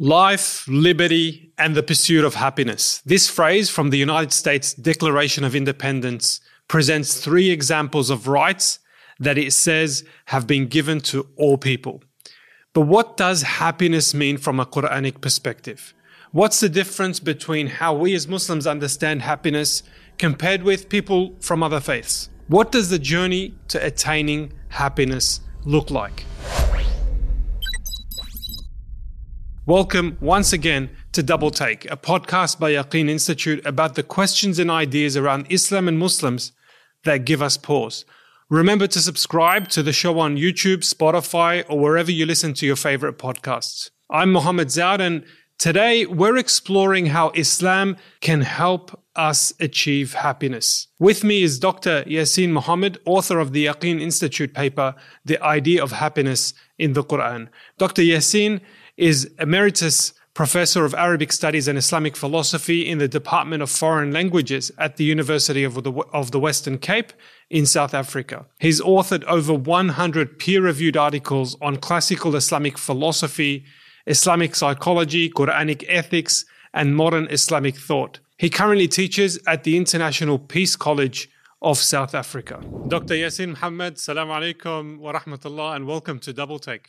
Life, liberty, and the pursuit of happiness. This phrase from the United States Declaration of Independence presents three examples of rights that it says have been given to all people. But what does happiness mean from a Quranic perspective? What's the difference between how we as Muslims understand happiness compared with people from other faiths? What does the journey to attaining happiness look like? Welcome once again to Double Take, a podcast by Yaqeen Institute about the questions and ideas around Islam and Muslims that give us pause. Remember to subscribe to the show on YouTube, Spotify, or wherever you listen to your favorite podcasts. I'm Mohammed Zaud, and today we're exploring how Islam can help us achieve happiness. With me is Dr. Yasin Mohammed, author of the Yaqeen Institute paper, The Idea of Happiness in the Quran. Dr. Yassin is Emeritus Professor of Arabic Studies and Islamic Philosophy in the Department of Foreign Languages at the University of the, of the Western Cape in South Africa. He's authored over 100 peer reviewed articles on classical Islamic philosophy, Islamic psychology, Quranic ethics, and modern Islamic thought. He currently teaches at the International Peace College of South Africa. Dr. Yasin Muhammad, salam alaikum wa rahmatullah, and welcome to Double Take.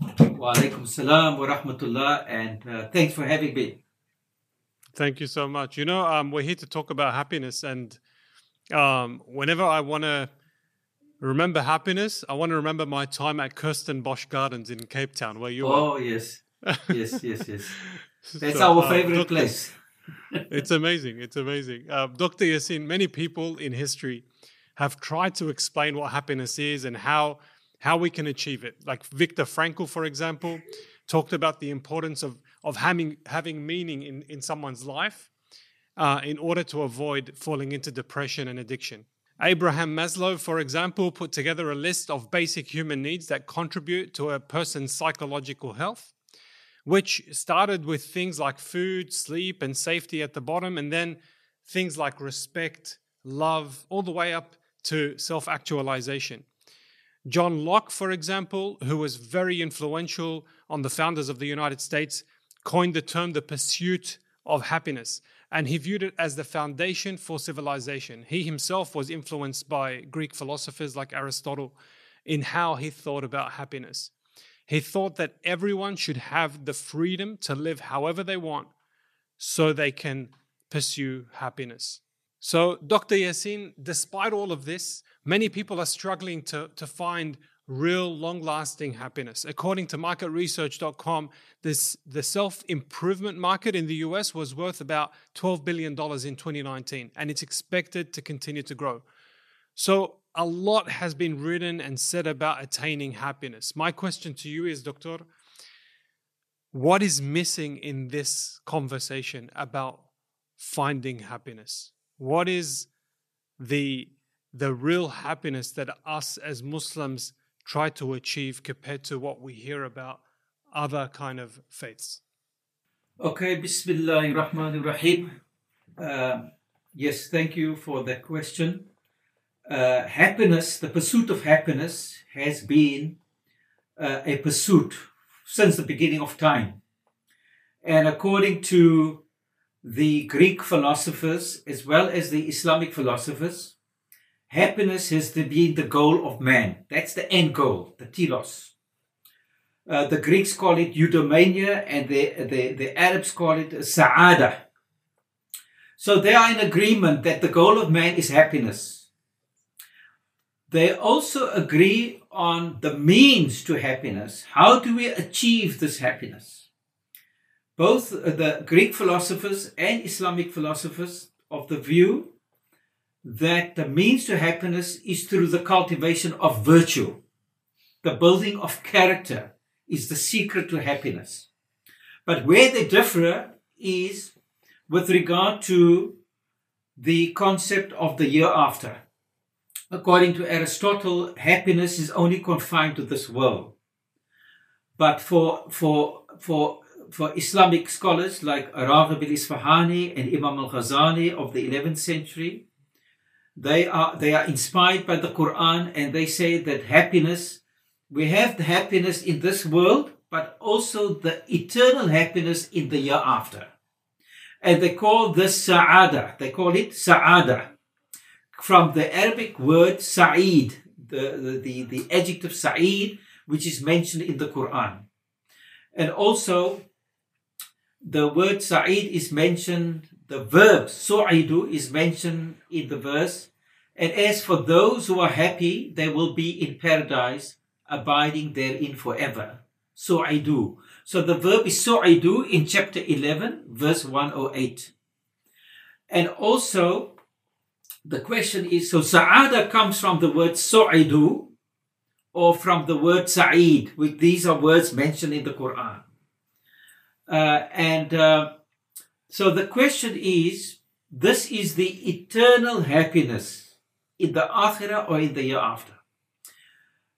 Wa alaikum salam wa rahmatullah, and uh, thanks for having me. Thank you so much. You know, um, we're here to talk about happiness, and um, whenever I want to remember happiness, I want to remember my time at Kirstenbosch Gardens in Cape Town, where you oh, were. yes. Yes, yes, yes. That's so, our uh, favorite uh, place. it's amazing. It's amazing. Uh, Dr. Yassin, many people in history have tried to explain what happiness is and how how we can achieve it. Like Viktor Frankl, for example, talked about the importance of, of having, having meaning in, in someone's life uh, in order to avoid falling into depression and addiction. Abraham Maslow, for example, put together a list of basic human needs that contribute to a person's psychological health, which started with things like food, sleep, and safety at the bottom, and then things like respect, love, all the way up to self actualization. John Locke, for example, who was very influential on the founders of the United States, coined the term the pursuit of happiness. And he viewed it as the foundation for civilization. He himself was influenced by Greek philosophers like Aristotle in how he thought about happiness. He thought that everyone should have the freedom to live however they want so they can pursue happiness. So, Dr. Yassin, despite all of this, many people are struggling to, to find real long lasting happiness. According to marketresearch.com, this, the self improvement market in the US was worth about $12 billion in 2019, and it's expected to continue to grow. So, a lot has been written and said about attaining happiness. My question to you is, Doctor, what is missing in this conversation about finding happiness? What is the the real happiness that us as Muslims try to achieve compared to what we hear about other kind of faiths? Okay, Bismillahir Rahmanir Rahim. Uh, yes, thank you for that question. Uh, happiness, the pursuit of happiness, has been uh, a pursuit since the beginning of time. And according to the Greek philosophers as well as the Islamic philosophers, happiness has to be the goal of man. That's the end goal, the telos. Uh, the Greeks call it eudaimonia and the, the, the Arabs call it sa'ada. So they are in agreement that the goal of man is happiness. They also agree on the means to happiness. How do we achieve this happiness? both the Greek philosophers and Islamic philosophers of the view that the means to happiness is through the cultivation of virtue. The building of character is the secret to happiness. But where they differ is with regard to the concept of the hereafter. According to Aristotle, happiness is only confined to this world. But for, for, for for Islamic scholars like Raghib al-Isfahani and Imam al-Ghazali of the 11th century, they are, they are inspired by the Quran and they say that happiness, we have the happiness in this world, but also the eternal happiness in the hereafter. And they call this sa'ada. They call it sa'ada. From the Arabic word sa'id, the, the, the, the adjective sa'id, which is mentioned in the Quran. And also, the word sa'id is mentioned, the verb su'idu is mentioned in the verse. And as for those who are happy, they will be in paradise, abiding therein forever. Su'idu. So the verb is su'idu in chapter 11, verse 108. And also, the question is, so sa'ada comes from the word su'idu or from the word sa'id, which these are words mentioned in the Quran. Uh, and uh, so the question is, this is the eternal happiness in the akhirah or in the hereafter.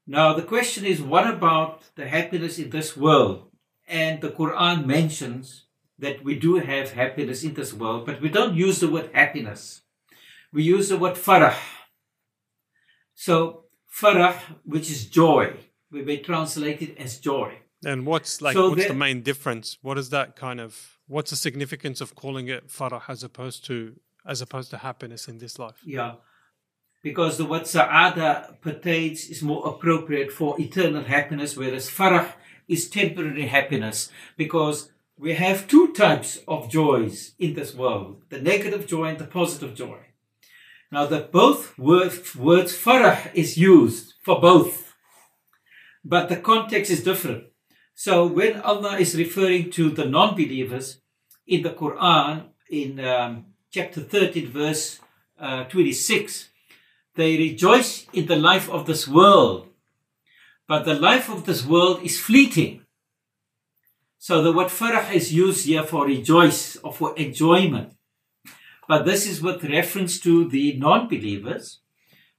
Now the question is, what about the happiness in this world? And the Quran mentions that we do have happiness in this world, but we don't use the word happiness. We use the word farah. So farah, which is joy, we may translate it as joy. And what's like so what's the main difference? What is that kind of what's the significance of calling it farah as opposed to as opposed to happiness in this life? Yeah. Because the word sa'ada pertains is more appropriate for eternal happiness, whereas farah is temporary happiness. Because we have two types of joys in this world the negative joy and the positive joy. Now, that both words, words farah is used for both, but the context is different. So when Allah is referring to the non-believers in the Quran, in um, chapter 13, verse uh, 26, they rejoice in the life of this world, but the life of this world is fleeting. So the word farah is used here for rejoice or for enjoyment. But this is with reference to the non-believers,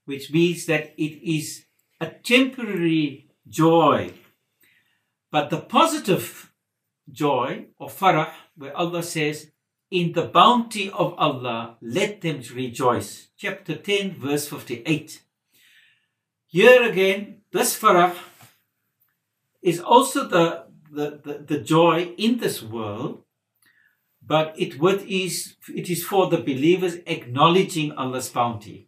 which means that it is a temporary joy. But the positive joy or farah, where Allah says, in the bounty of Allah, let them rejoice. Chapter 10, verse 58. Here again, this farah is also the, the, the, the joy in this world, but it, what is, it is for the believers acknowledging Allah's bounty.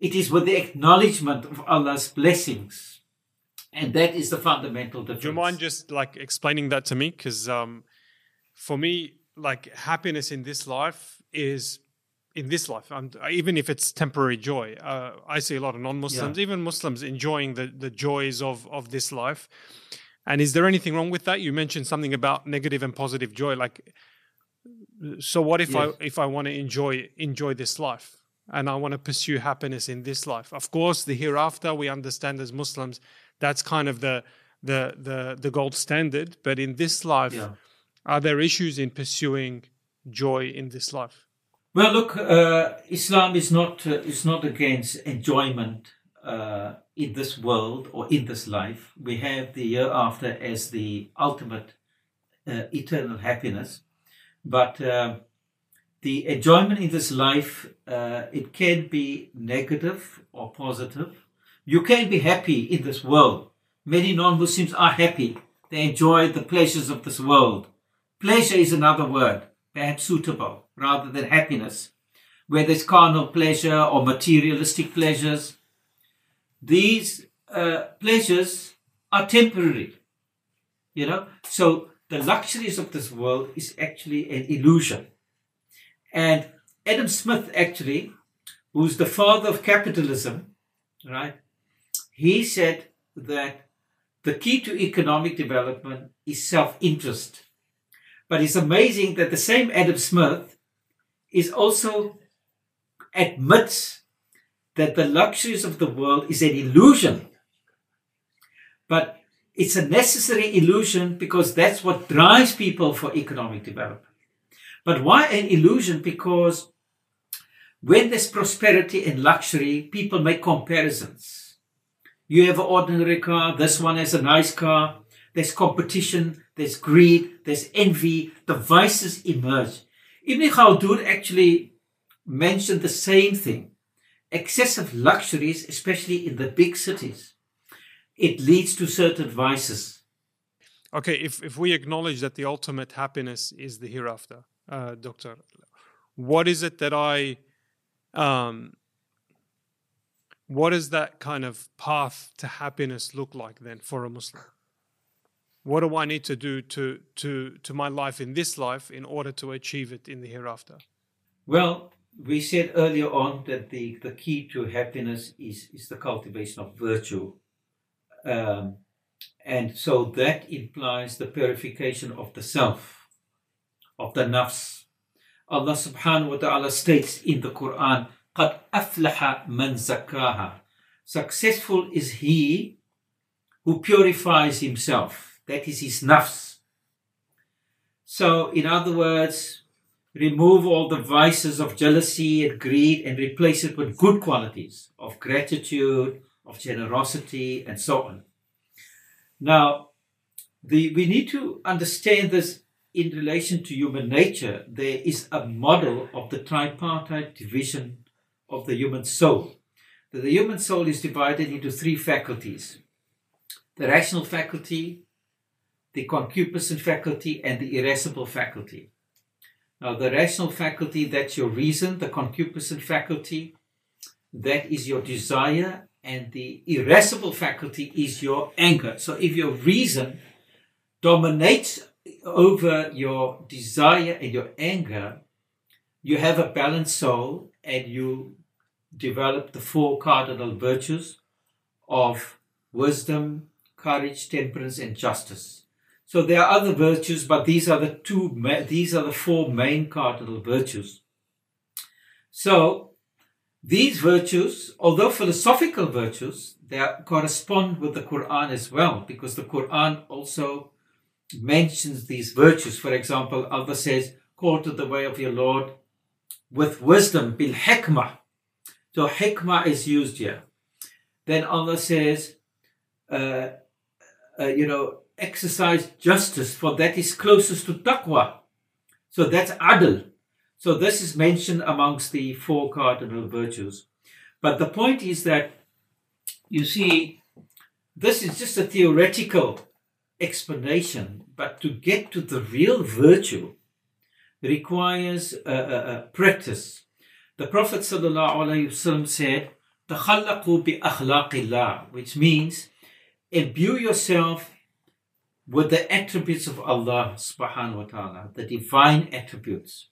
It is with the acknowledgement of Allah's blessings. And that is the fundamental difference. Do you mind just like explaining that to me? Because um, for me, like happiness in this life is in this life, and even if it's temporary joy, uh, I see a lot of non-Muslims, yeah. even Muslims, enjoying the the joys of of this life. And is there anything wrong with that? You mentioned something about negative and positive joy. Like, so what if yes. I if I want to enjoy enjoy this life and I want to pursue happiness in this life? Of course, the hereafter we understand as Muslims, that's kind of the the the the gold standard. But in this life. Yeah are there issues in pursuing joy in this life? Well, look, uh, Islam is not uh, is not against enjoyment uh, in this world or in this life. We have the hereafter as the ultimate uh, eternal happiness, but uh, the enjoyment in this life uh, it can be negative or positive. You can be happy in this world. Many non-Muslims are happy. They enjoy the pleasures of this world. Pleasure is another word, perhaps suitable, rather than happiness, whether it's carnal pleasure or materialistic pleasures. These uh, pleasures are temporary, you know. So the luxuries of this world is actually an illusion. And Adam Smith, actually, who's the father of capitalism, right? He said that the key to economic development is self-interest. But it's amazing that the same Adam Smith is also admits that the luxuries of the world is an illusion. But it's a necessary illusion because that's what drives people for economic development. But why an illusion? Because when there's prosperity and luxury, people make comparisons. You have an ordinary car, this one has a nice car, there's competition, there's greed, there's envy, the vices emerge. Ibn Khaldun actually mentioned the same thing. Excessive luxuries, especially in the big cities, it leads to certain vices. okay, if, if we acknowledge that the ultimate happiness is the hereafter, uh, Doctor, what is it that I, um, what does that kind of path to happiness look like then for a Muslim? What do I need to do to, to, to my life in this life in order to achieve it in the hereafter? Well, we said earlier on that the, the key to happiness is, is the cultivation of virtue. Um, and so that implies the purification of the self, of the nafs. Allah subhanahu wa ta'ala states in the Quran, قَدْ أَفْلَحَ مَنْ زَكَّاهَا Successful is he who purifies himself. That is his nafs. So, in other words, remove all the vices of jealousy and greed and replace it with good qualities of gratitude, of generosity, and so on. Now, the, we need to understand this in relation to human nature. There is a model of the tripartite division of the human soul. That The human soul is divided into three faculties the rational faculty, the concupiscent faculty, and the irascible faculty. Now, the rational faculty, that's your reason, the concupiscent faculty, that is your desire, and the irascible faculty is your anger. So, if your reason dominates over your desire and your anger, you have a balanced soul and you develop the four cardinal virtues of wisdom, courage, temperance, and justice. So there are other virtues, but these are the two, these are the four main cardinal virtues. So these virtues, although philosophical virtues, they correspond with the Quran as well, because the Quran also mentions these virtues. For example, Allah says, call to the way of your Lord with wisdom, bil hikmah. So hikmah is used here. Then Allah says, uh, uh, you know, exercise justice, for that is closest to taqwa. So that's adl. So this is mentioned amongst the four cardinal virtues. But the point is that, you see, this is just a theoretical explanation, but to get to the real virtue requires a, practice. The Prophet ﷺ said, تخلقوا بأخلاق الله, which means imbue yourself with the attributes of Allah subhanahu wa ta'ala, the divine attributes,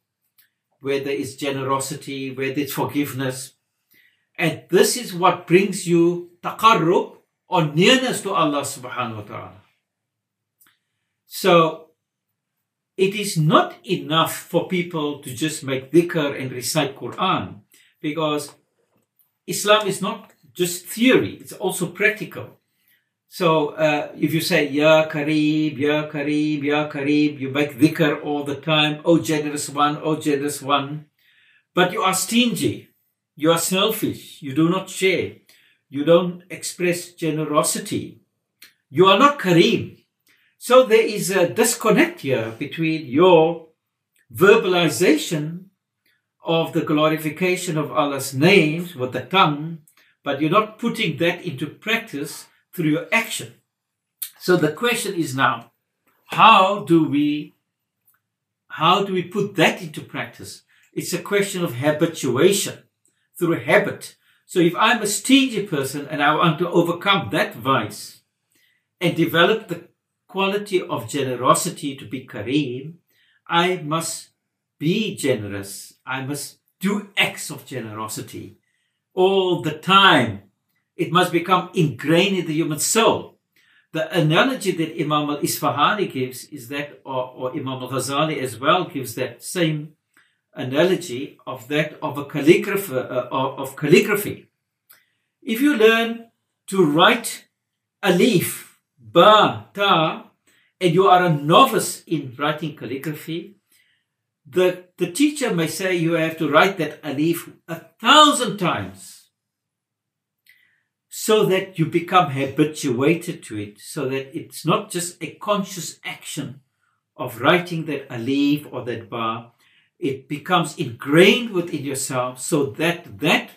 where there is generosity, where there's forgiveness. And this is what brings you taqarrub or nearness to Allah subhanahu wa ta'ala. So it is not enough for people to just make dhikr and recite Quran because Islam is not just theory, it's also practical. So uh, if you say Ya Kareem, Ya Kareem, Ya Kareem, you make dhikr all the time, oh generous one, oh generous one, but you are stingy, you are selfish, you do not share, you don't express generosity, you are not Kareem. So there is a disconnect here between your verbalization of the glorification of Allah's names with the tongue, but you're not putting that into practice through your action. So the question is now, how do we how do we put that into practice? It's a question of habituation through habit. So if I'm a stingy person and I want to overcome that vice and develop the quality of generosity to be Kareem, I must be generous. I must do acts of generosity all the time it must become ingrained in the human soul. The analogy that Imam al-Isfahani gives is that, or, or Imam al-Ghazali as well gives that same analogy of that of a calligrapher, uh, of calligraphy. If you learn to write a ba, ta, and you are a novice in writing calligraphy, the, the teacher may say you have to write that alif a thousand times so that you become habituated to it, so that it's not just a conscious action of writing that alif or that ba. It becomes ingrained within yourself so that that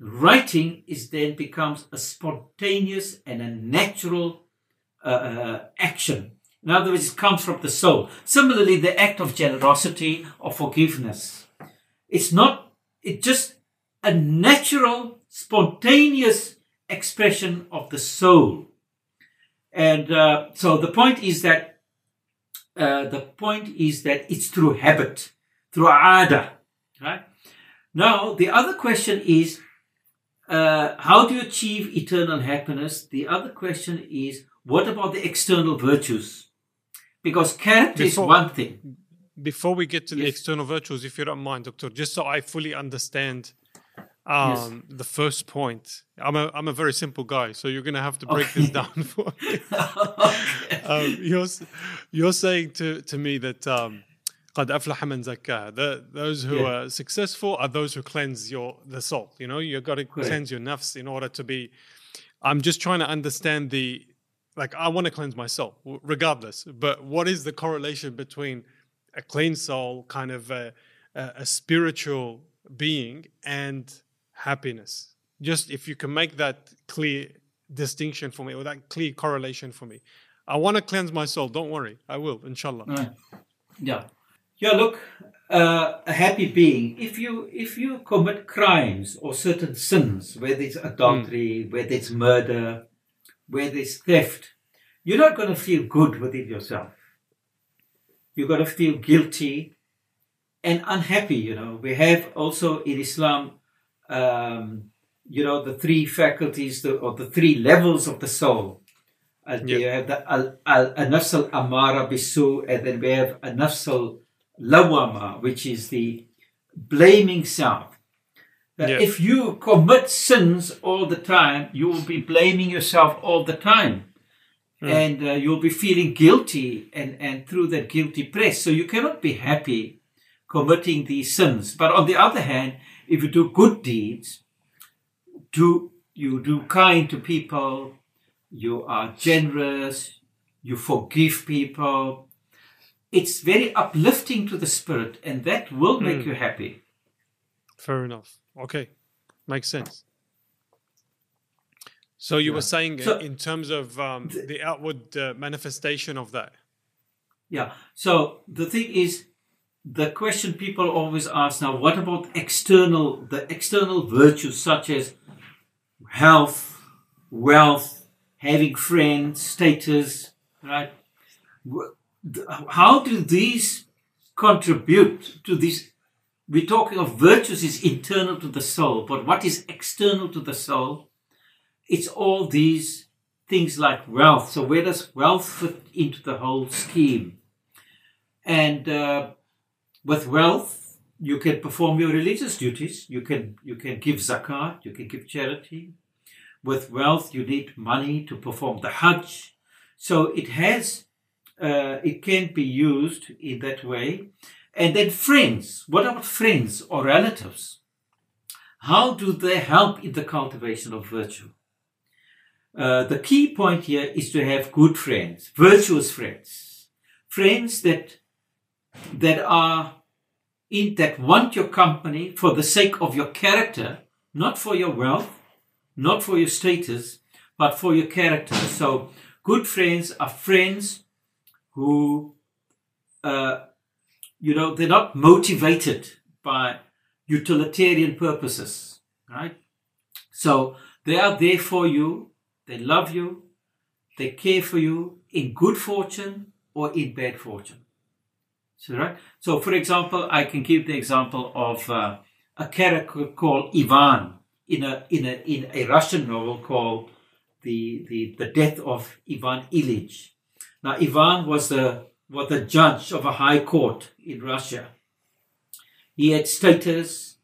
writing is then becomes a spontaneous and a natural uh, uh, action. In other words, it comes from the soul. Similarly, the act of generosity or forgiveness. It's not, it's just a natural, spontaneous expression of the soul. And uh, so the point is that uh, the point is that it's through habit, through ada, right? Now the other question is, uh, how do you achieve eternal happiness? The other question is, what about the external virtues? Because character before, is one thing. Before we get to yes. the external virtues, if you don't mind, Doctor, just so I fully understand um, yes. the first point. I'm a I'm a very simple guy, so you're going to have to break okay. this down for me. okay. um, you're you're saying to to me that um, قد أفلح من زكاها. The, those who yeah. are successful are those who cleanse your the soul. You know, you got to cleanse your nafs in order to be. I'm just trying to understand the like I want to cleanse my soul regardless. But what is the correlation between a clean soul, kind of a, a, spiritual being, and happiness? Just if you can make that clear distinction for me or that clear correlation for me. I want to cleanse my soul. Don't worry, I will, inshallah. Right. Yeah. Yeah, look, uh, a happy being. If you if you commit crimes or certain sins, whether it's adultery, mm. whether it's murder, where there's theft, you're not going to feel good within yourself. You're going to feel guilty and unhappy. You know, we have also in Islam, um, you know, the three faculties the, or the three levels of the soul. Uh, yeah. You have the al, al, nafs al amara bisu, and then we have a nafs al lawama, which is the blaming self. That yeah. if you commit sins all the time, you will be blaming yourself all the time. Mm. And uh, you'll be feeling guilty and, and through that guilty press. So you cannot be happy committing these sins. But on the other hand, if you do good deeds, do you do kind to people, you are generous, you forgive people. It's very uplifting to the spirit, and that will make mm. you happy. Fair enough. Okay, makes sense. So you yeah. were saying so, in terms of um, the outward uh, manifestation of that. Yeah. So the thing is, the question people always ask now: What about external, the external virtues such as health, wealth, having friends, status, right? How do these contribute to this we're talking of virtues is internal to the soul, but what is external to the soul? It's all these things like wealth. So where does wealth fit into the whole scheme? And uh, with wealth, you can perform your religious duties. You can you can give zakat. You can give charity. With wealth, you need money to perform the Hajj. So it has uh, it can be used in that way. And then friends. What about friends or relatives? How do they help in the cultivation of virtue? Uh, the key point here is to have good friends, virtuous friends, friends that that are in that want your company for the sake of your character, not for your wealth, not for your status, but for your character. So, good friends are friends who uh, you know, they're not motivated by utilitarian purposes, right? So they are there for you, they love you, they care for you in good fortune or in bad fortune. So, right? So, for example, I can give the example of uh, a character called Ivan in a in a in a Russian novel called the the the death of Ivan Ilyich. Now, Ivan was the was a judge of a high court in Russia. He had status,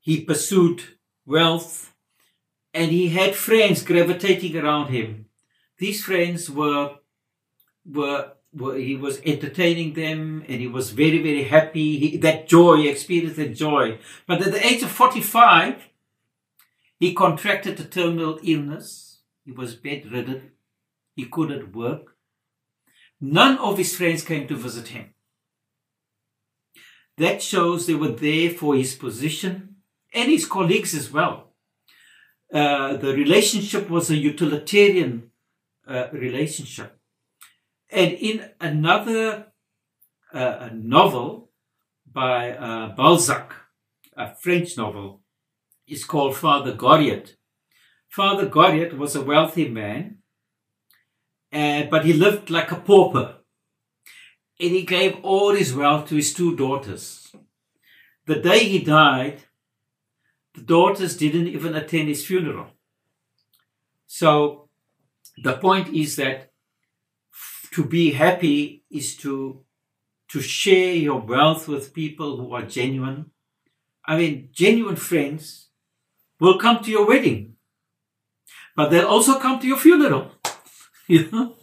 he pursued wealth, and he had friends gravitating around him. These friends were, were, were he was entertaining them and he was very, very happy. He, that joy, he experienced that joy. But at the age of 45, he contracted a terminal illness. He was bedridden. He couldn't work. None of his friends came to visit him. That shows they were there for his position and his colleagues as well. Uh, the relationship was a utilitarian uh, relationship. And in another uh, novel by uh, Balzac, a French novel, is called Father Goriot. Father Goriot was a wealthy man, and, but he lived like a pauper. And he gave all his wealth to his two daughters. The day he died, the daughters didn't even attend his funeral. So the point is that to be happy is to to share your wealth with people who are genuine. I mean, genuine friends will come to your wedding, but they'll also come to your funeral. you know?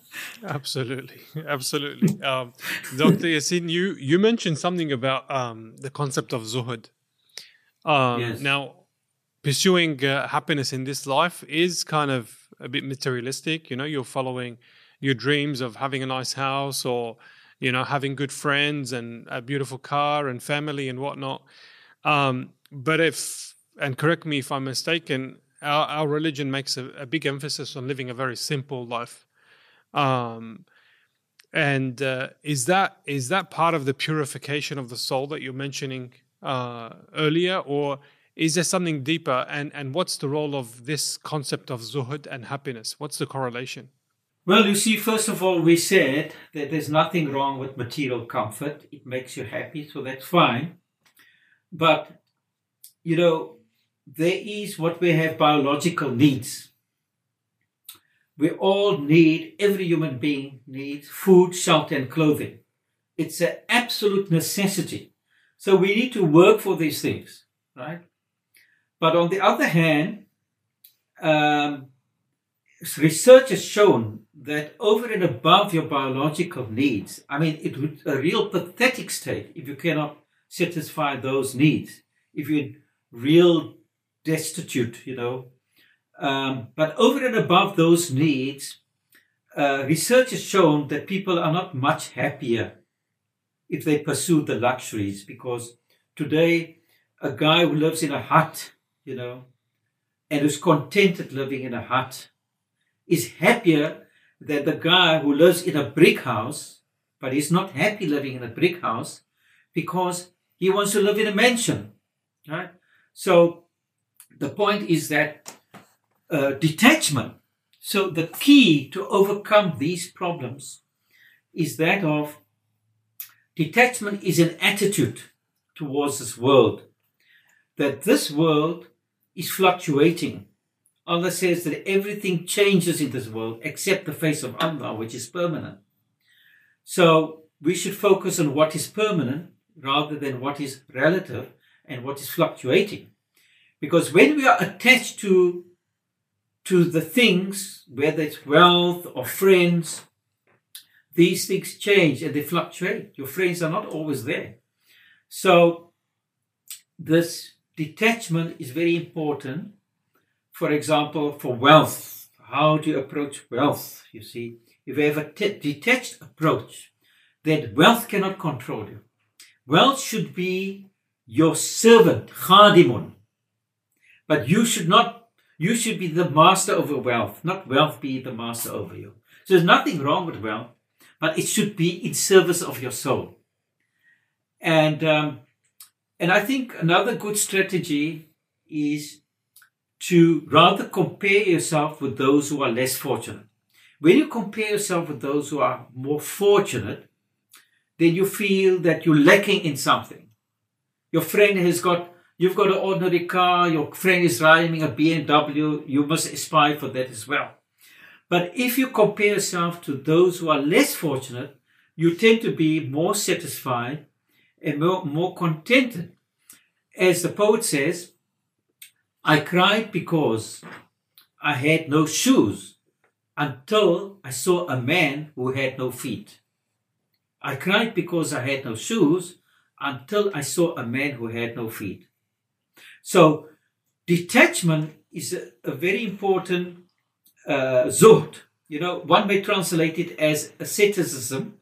Absolutely, absolutely. Um, Dr. Yassin, you you mentioned something about um, the concept of zuhud. Um, yes. Now, pursuing uh, happiness in this life is kind of a bit materialistic. You know, you're following your dreams of having a nice house or you know having good friends and a beautiful car and family and whatnot. Um, but if and correct me if I'm mistaken, our, our religion makes a, a, big emphasis on living a very simple life. Um, and uh, is that is that part of the purification of the soul that you're mentioning uh, earlier, or is there something deeper? And, and what's the role of this concept of zuhud and happiness? What's the correlation? Well, you see, first of all, we said that there's nothing wrong with material comfort. It makes you happy, so that's fine. But, you know, there is what we have biological needs. We all need, every human being needs food, shelter, and clothing. It's an absolute necessity. So we need to work for these things, right? But on the other hand, um, research has shown that over and above your biological needs, I mean, it would a real pathetic state if you cannot satisfy those needs, if you're real destitute, you know. Um, but over and above those needs, uh, research has shown that people are not much happier if they pursue the luxuries because today a guy who lives in a hut you know, and who's contented living in a hut is happier than the guy who lives in a brick house, but he's not happy living in a brick house because he wants to live in a mansion, right? So the point is that uh, detachment. So the key to overcome these problems is that of detachment is an attitude towards this world. That this world is fluctuating. Allah says that everything changes in this world except the face of Allah, which is permanent. So we should focus on what is permanent rather than what is relative and what is fluctuating. Because when we are attached to, to the things, whether it's wealth or friends, these things change and they fluctuate. Your friends are not always there. So this detachment is very important. For example, for wealth, how do you approach wealth? You see, if you have a t- detached approach, then wealth cannot control you. Wealth should be your servant, khadimun. But you should not, you should be the master over wealth, not wealth be the master over you. So there's nothing wrong with wealth, but it should be in service of your soul. And um, and I think another good strategy is to rather compare yourself with those who are less fortunate. When you compare yourself with those who are more fortunate, then you feel that you're lacking in something. Your friend has got, you've got an ordinary car, your friend is driving a BMW, you must aspire for that as well. But if you compare yourself to those who are less fortunate, you tend to be more satisfied and more, more contented. As the poet says, I cried because I had no shoes until I saw a man who had no feet. I cried because I had no shoes until I saw a man who had no feet. So, detachment is a, a very important uh. You know, one may translate it as asceticism,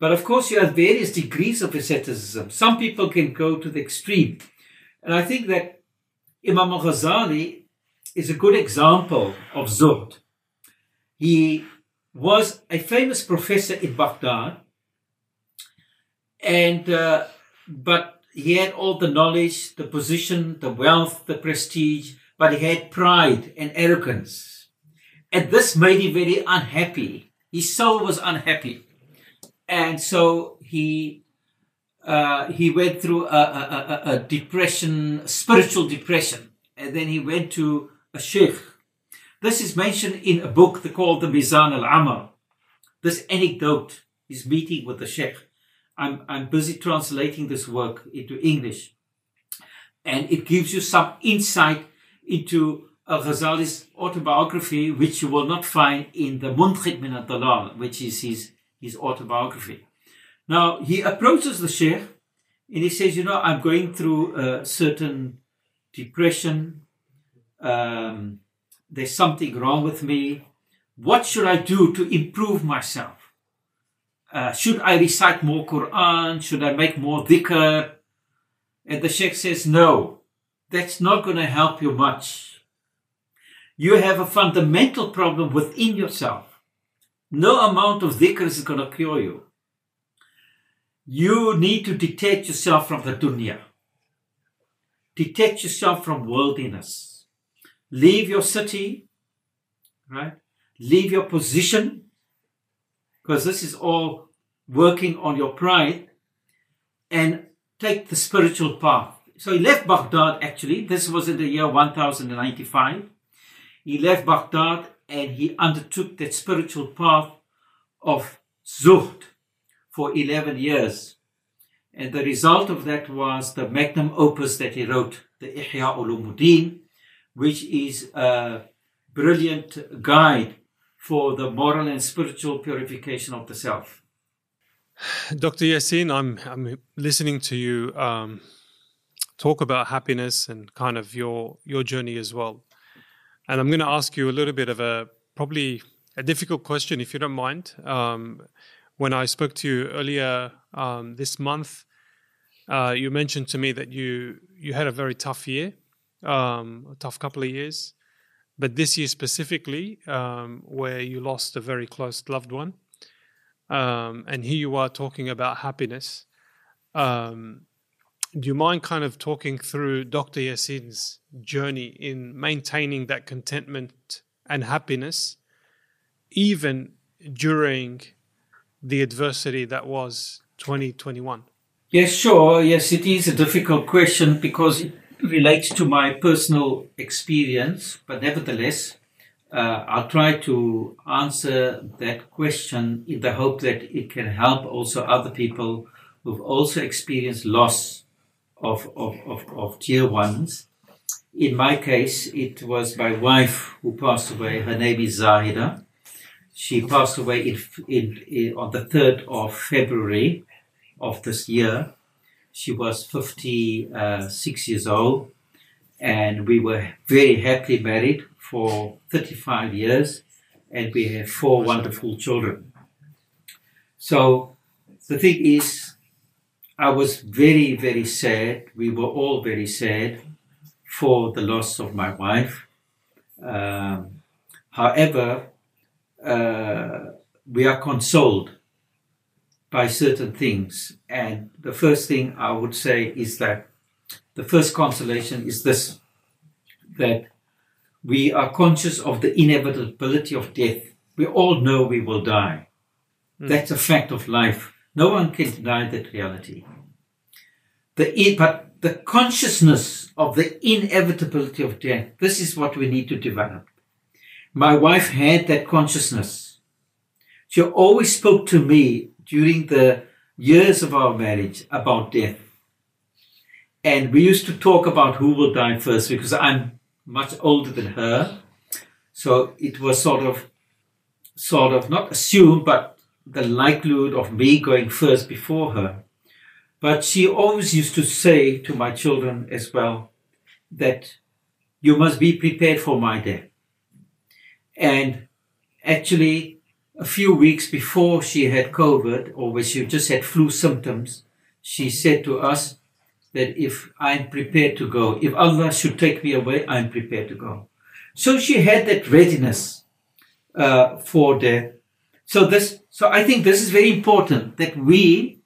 but of course, you have various degrees of asceticism. Some people can go to the extreme. And I think that Imam al Ghazali is a good example of Zuhd. He was a famous professor in Baghdad, and uh, but he had all the knowledge, the position, the wealth, the prestige, but he had pride and arrogance, and this made him very unhappy. His soul was unhappy, and so he. Uh, he went through a, a, a, a depression, spiritual depression, and then he went to a sheikh this is mentioned in a book called the Mizan al-Amal. This anecdote is meeting with the Sheikh. I'm, I'm busy translating this work into English. And it gives you some insight into Al-Ghazali's autobiography, which you will not find in the Munqidh min al-Dalal, which is his, his autobiography. Now, he approaches the Sheikh and he says, you know, I'm going through a certain depression, um, there's something wrong with me. What should I do to improve myself? Uh, should I recite more Quran? Should I make more dhikr? And the Sheikh says, no, that's not going to help you much. You have a fundamental problem within yourself. No amount of dhikr is going to cure you. You need to detach yourself from the dunya. Detach yourself from worldliness leave your city, right? Leave your position, because this is all working on your pride, and take the spiritual path. So he left Baghdad actually. This was in the year 1095. He left Baghdad and he undertook that spiritual path of Zuhd for 11 years. And the result of that was the magnum opus that he wrote, the Ihya Ulumuddin, which is a brilliant guide for the moral and spiritual purification of the self. Dr. Yassin, I'm, I'm listening to you um, talk about happiness and kind of your, your journey as well. And I'm going to ask you a little bit of a probably a difficult question, if you don't mind. Um, when I spoke to you earlier um, this month, uh, you mentioned to me that you you had a very tough year um, a tough couple of years. But this year specifically, um, where you lost a very close loved one, um, and here you are talking about happiness. Um, do you mind kind of talking through Dr. Yassin's journey in maintaining that contentment and happiness, even during the adversity that was 2021? Yes, sure. Yes, it is a difficult question because it relates to my personal experience, but nevertheless, uh, I'll try to answer that question in the hope that it can help also other people who've also experienced loss of, of, of, of dear ones. In my case, it was my wife who passed away. Her name is Zahida. She passed away in, in, in, on the 3rd of February of this year. She was 56 years old, and we were very happily married for 35 years, and we have four wonderful children. So the thing is, I was very, very sad. We were all very sad for the loss of my wife. Um, however, uh, we are consoled by certain things. And the first thing I would say is that the first consolation is this that we are conscious of the inevitability of death. We all know we will die. Mm. That's a fact of life. No one can deny that reality. The, but the consciousness of the inevitability of death, this is what we need to develop. My wife had that consciousness. She always spoke to me during the years of our marriage about death. And we used to talk about who will die first because I'm much older than her. So it was sort of, sort of not assumed, but the likelihood of me going first before her. But she always used to say to my children as well that you must be prepared for my death. And actually, a few weeks before she had COVID or when she just had flu symptoms, she said to us that if I'm prepared to go, if Allah should take me away, I'm prepared to go. So she had that readiness uh, for death. So this, so I think this is very important that we,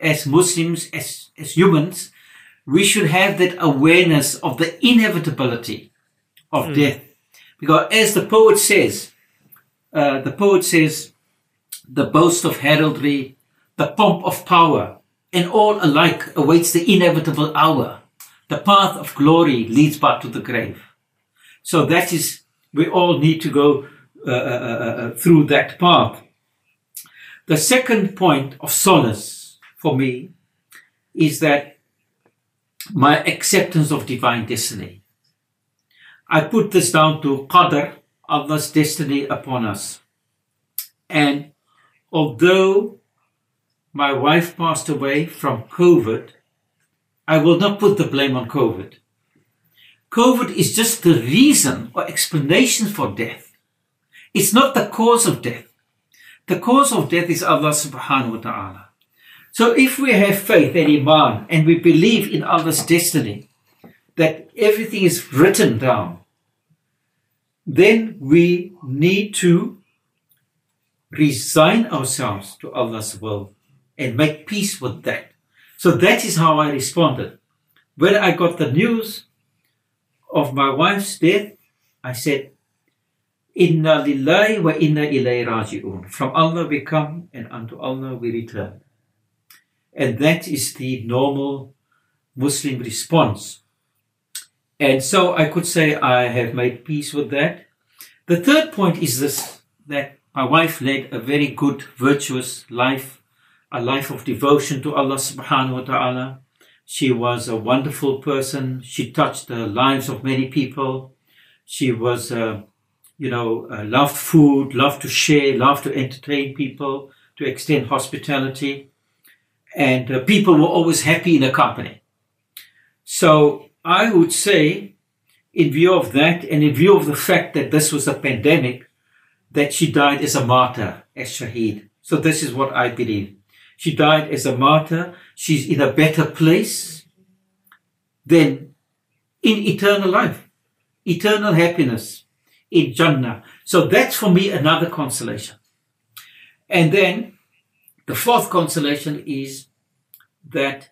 as Muslims, as as humans, we should have that awareness of the inevitability of mm. death, because as the poet says, uh, the poet says, the boast of heraldry, the pomp of power, and all alike awaits the inevitable hour. The path of glory leads but to the grave. So that is, we all need to go uh, uh, uh, uh, through that path. The second point of solace for me is that my acceptance of divine destiny. I put this down to Qadr, Allah's destiny upon us. And although my wife passed away from COVID, I will not put the blame on COVID. COVID is just the reason or explanation for death. It's not the cause of death. The cause of death is Allah subhanahu wa ta'ala. So if we have faith and iman and we believe in Allah's destiny, that everything is written down, then we need to resign ourselves to Allah's will and make peace with that. So that is how I responded. When I got the news of my wife's death, I said, Inna lillahi wa inna ilayhi raji'un. From Allah we come and unto Allah we return. And that is the normal Muslim response. And so I could say I have made peace with that. The third point is this, that my wife led a very good, virtuous life, a life of devotion to Allah subhanahu wa ta'ala. She was a wonderful person. She touched the lives of many people. She was uh, you know, uh, loved food, loved to share, loved to entertain people, to extend hospitality. And uh, people were always happy in her company. So I would say, in view of that, and in view of the fact that this was a pandemic, that she died as a martyr, as Shaheed. So this is what I believe. She died as a martyr. She's in a better place than in eternal life, eternal happiness in Jannah. So that's for me another consolation. And then the fourth consolation is that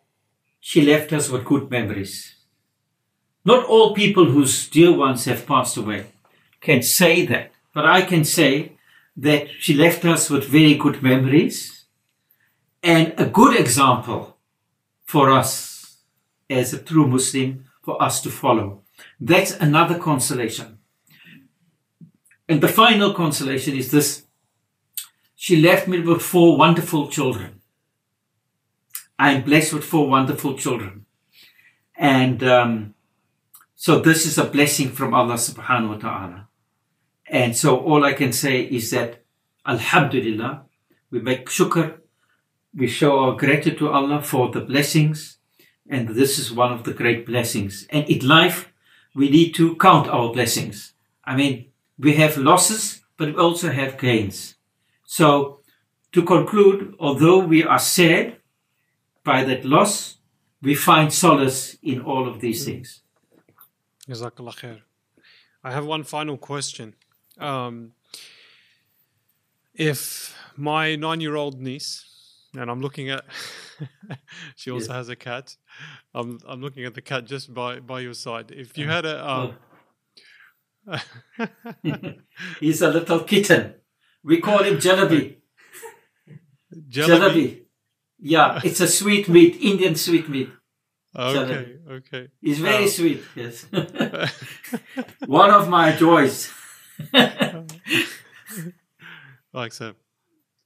she left us with good memories. Not all people whose dear ones have passed away can say that, but I can say that she left us with very good memories and a good example for us as a true Muslim for us to follow. That's another consolation. And the final consolation is this. She left me with four wonderful children. I am blessed with four wonderful children. And um, so this is a blessing from Allah subhanahu wa ta'ala. And so all I can say is that Alhamdulillah, we make shukr, we show our gratitude to Allah for the blessings, and this is one of the great blessings. And in life, we need to count our blessings. I mean, we have losses, but we also have gains. So, to conclude, although we are sad by that loss, we find solace in all of these things. Jazakallah khair. I have one final question. Um, if my nine year old niece, and I'm looking at, she also has a cat. I'm, I'm looking at the cat just by, by your side. If you had a, um, He's a little kitten. We call him jalebi. Jalebi. Yeah, it's a sweet meat, Indian sweet meat. Okay, jalebi. okay. He's very sweet, yes. One of my joys. like so.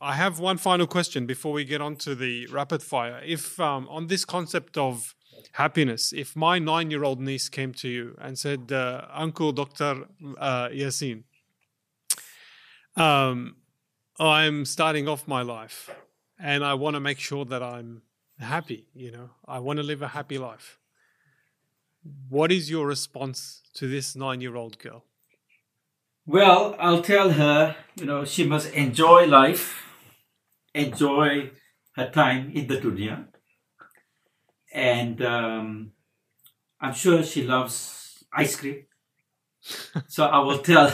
I have one final question before we get on to the rapid fire. If um, on this concept of happiness. If my nine year old niece came to you and said, uh, Uncle Dr. Uh, Yasin, um, I'm starting off my life and I want to make sure that I'm happy, you know, I want to live a happy life. What is your response to this nine year old girl? Well, I'll tell her, you know, she must enjoy life, enjoy her time in the dunya, and um, I'm sure she loves ice cream. so I will tell,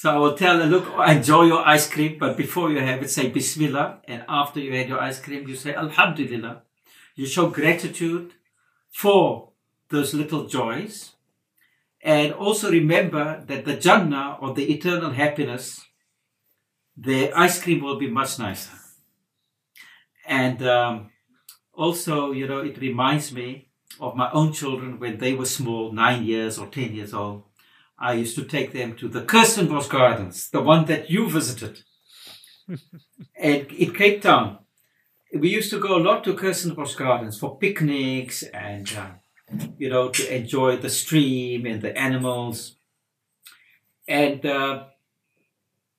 So I will tell her, look, enjoy your ice cream, but before you have it, say Bismillah. And after you had your ice cream, you say Alhamdulillah. You show gratitude for those little joys. And also remember that the Jannah or the eternal happiness, the ice cream will be much nicer. And um, also, you know, it reminds me of my own children when they were small, nine years or ten years old. I used to take them to the Kirstenbosch Gardens, the one that you visited, and in Cape Town. We used to go a lot to Kirstenbosch Gardens for picnics and, uh, you know, to enjoy the stream and the animals. And uh,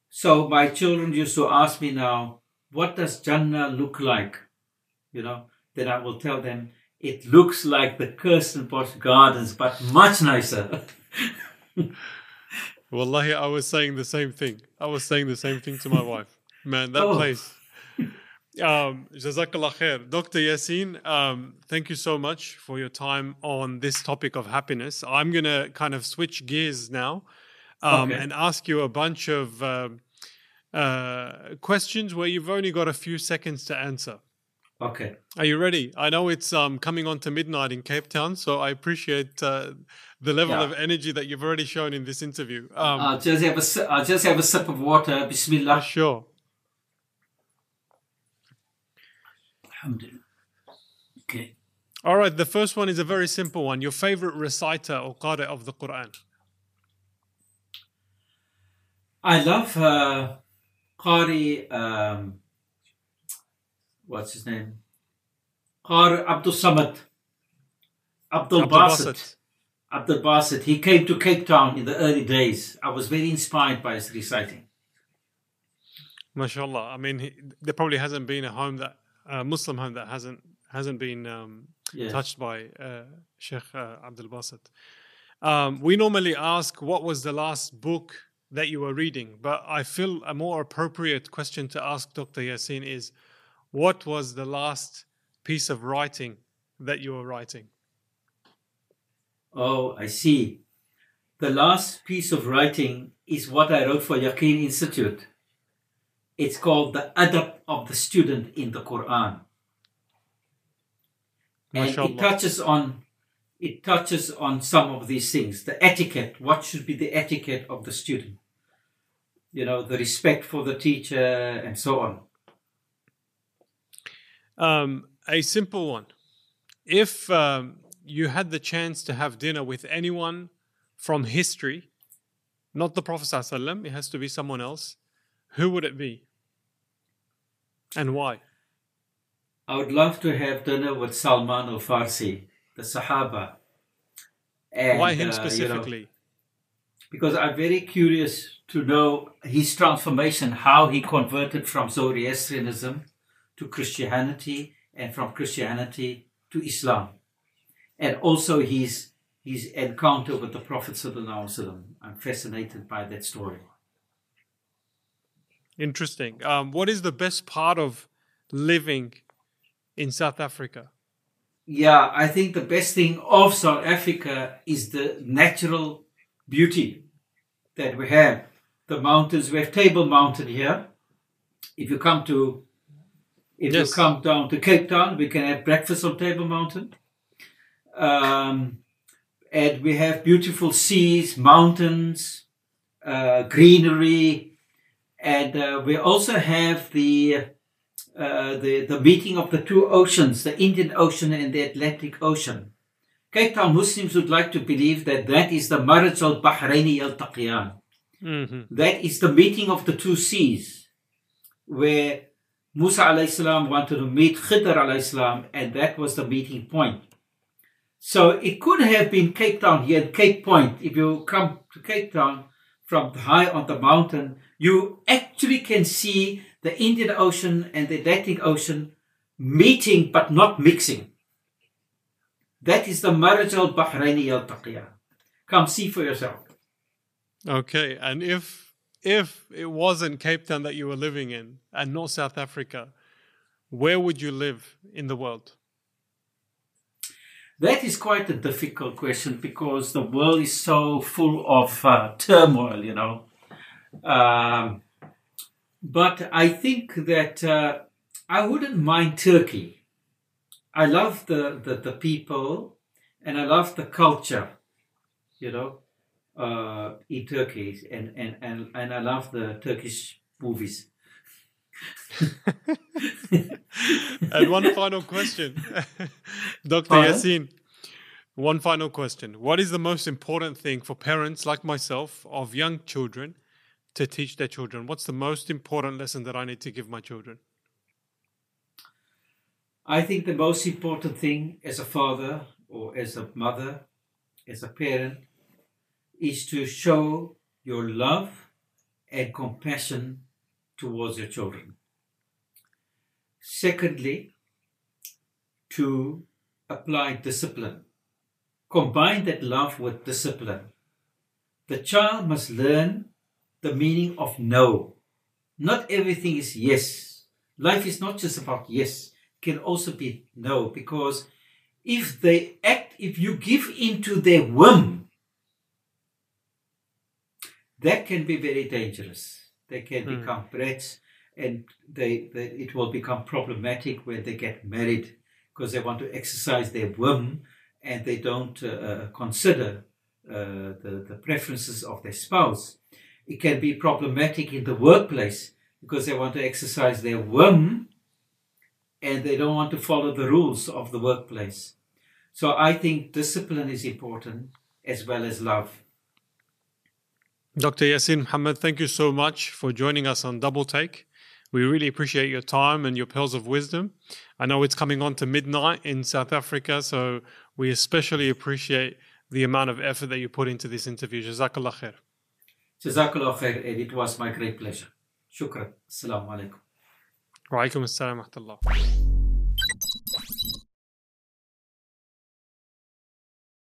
so my children used to ask me now, what does Jannah look like? You know, then I will tell them, it looks like the Kirstenbosch Gardens, but much nicer. Wallahi, I was saying the same thing. I was saying the same thing to my wife. Man, that Oh. place. Um, Jazakallah khair. Dr. Yassin, um, thank you so much for your time on this topic of happiness. I'm going to kind of switch gears now um, Okay. and ask you a bunch of um uh, questions where you've only got a few seconds to answer. Okay. Are you ready? I know it's um, coming on to midnight in Cape Town, so I appreciate uh, the level Yeah. of energy that you've already shown in this interview. Um, I'll just have a si- I'll just have a sip of water. Bismillah. sure. Alhamdulillah. Okay. All right, the first one is a very simple one. Your favorite reciter or qari of the Quran? I love uh, Qari. Um, what's his name? Qari Abdul Samad. Abdul Abdul Basit. Basit. Abdul Basit. He came to Cape Town in the early days. I was very inspired by his reciting. MashaAllah. I mean, he, there probably hasn't been a home that, a Muslim home that hasn't hasn't been um, Yeah. touched by uh, Sheikh uh, Abdul Basit. Um, we normally ask, what was the last book that you were reading? But I feel a more appropriate question to ask Dr. Yassin is, what was the last piece of writing that you were writing? Oh, I see. The last piece of writing is what I wrote for Yaqeen Institute. It's called The Adab of the Student in the Quran. And it touches on it touches on some of these things. The etiquette, what should be the etiquette of the student? You know, the respect for the teacher and so on. Um, a simple one. If um, you had the chance to have dinner with anyone from history, not the Prophet, ﷺ, it has to be someone else, who would it be? And why? I would love to have dinner with Salman al Farsi, the Sahaba. And, why uh, him you know, specifically? Because I'm very curious to know his transformation, how he converted from Zoroastrianism to Christianity and from Christianity to Islam. And also his his encounter with the Prophet. Sallallahu Alaihi Wasallam. I'm fascinated by that story. Interesting. Um, what is the best part of living in South Africa? Yeah, I think the best thing of South Africa is the natural beauty that we have. The mountains, we have Table Mountain here. If you come to, if Yes. you come down to Cape Town, we can have breakfast on Table Mountain. Um, and we have beautiful seas, mountains, uh, greenery, and uh, we also have the uh, the, the meeting of the two oceans, the Indian Ocean and the Atlantic Ocean. Cape Town Muslims would like to believe that that is the Maraj al Bahraini al Taqiyan. hmm That is the meeting of the two seas, where Musa alayhi salam wanted to meet Khidr alayhi salam, and that was the meeting point. So it could have been Cape Town here, Cape Point. If you come to Cape Town from high on the mountain, you actually can see the Indian Ocean and the Atlantic Ocean meeting but not mixing. That is the Maraj al Bahraini al Taqiya. Come see for yourself. Okay, and if if it wasn't Cape Town that you were living in and not South Africa, where would you live in the world? That is quite a difficult question because the world is so full of uh, turmoil, you know. Um, but I think that uh, I wouldn't mind Turkey. I love the, the, the people and I love the culture, you know, uh, in Turkey, and, and, and, and I love the Turkish movies. and one final question, Dr. Pardon? Yassin. One final question. What is the most important thing for parents like myself of young children to teach their children? What's the most important lesson that I need to give my children? I think the most important thing as a father or as a mother, as a parent, is to show your love and compassion towards your children. Secondly, to apply discipline. Combine that love with discipline. The child must learn the meaning of no. Not everything is yes. Life is not just about yes, can also be no because if they act, if you give into their whim, that can be very dangerous. They can Hmm. become brats and they, they it will become problematic when they get married because they want to exercise their whim and they don't uh, uh, consider uh, the, the preferences of their spouse. It can be problematic in the workplace because they want to exercise their whim and they don't want to follow the rules of the workplace. So I think discipline is important as well as love. Dr. Yassin Muhammad, thank you so much for joining us on Double Take. We really appreciate your time and your pearls of wisdom. I know it's coming on to midnight in South Africa, so we especially appreciate the amount of effort that you put into this interview. Jazakallah khair. Jazakallah khair, and it was my great pleasure. Shukran. Assalamu alaikum. Wa alaikum assalam wa rahmatullah.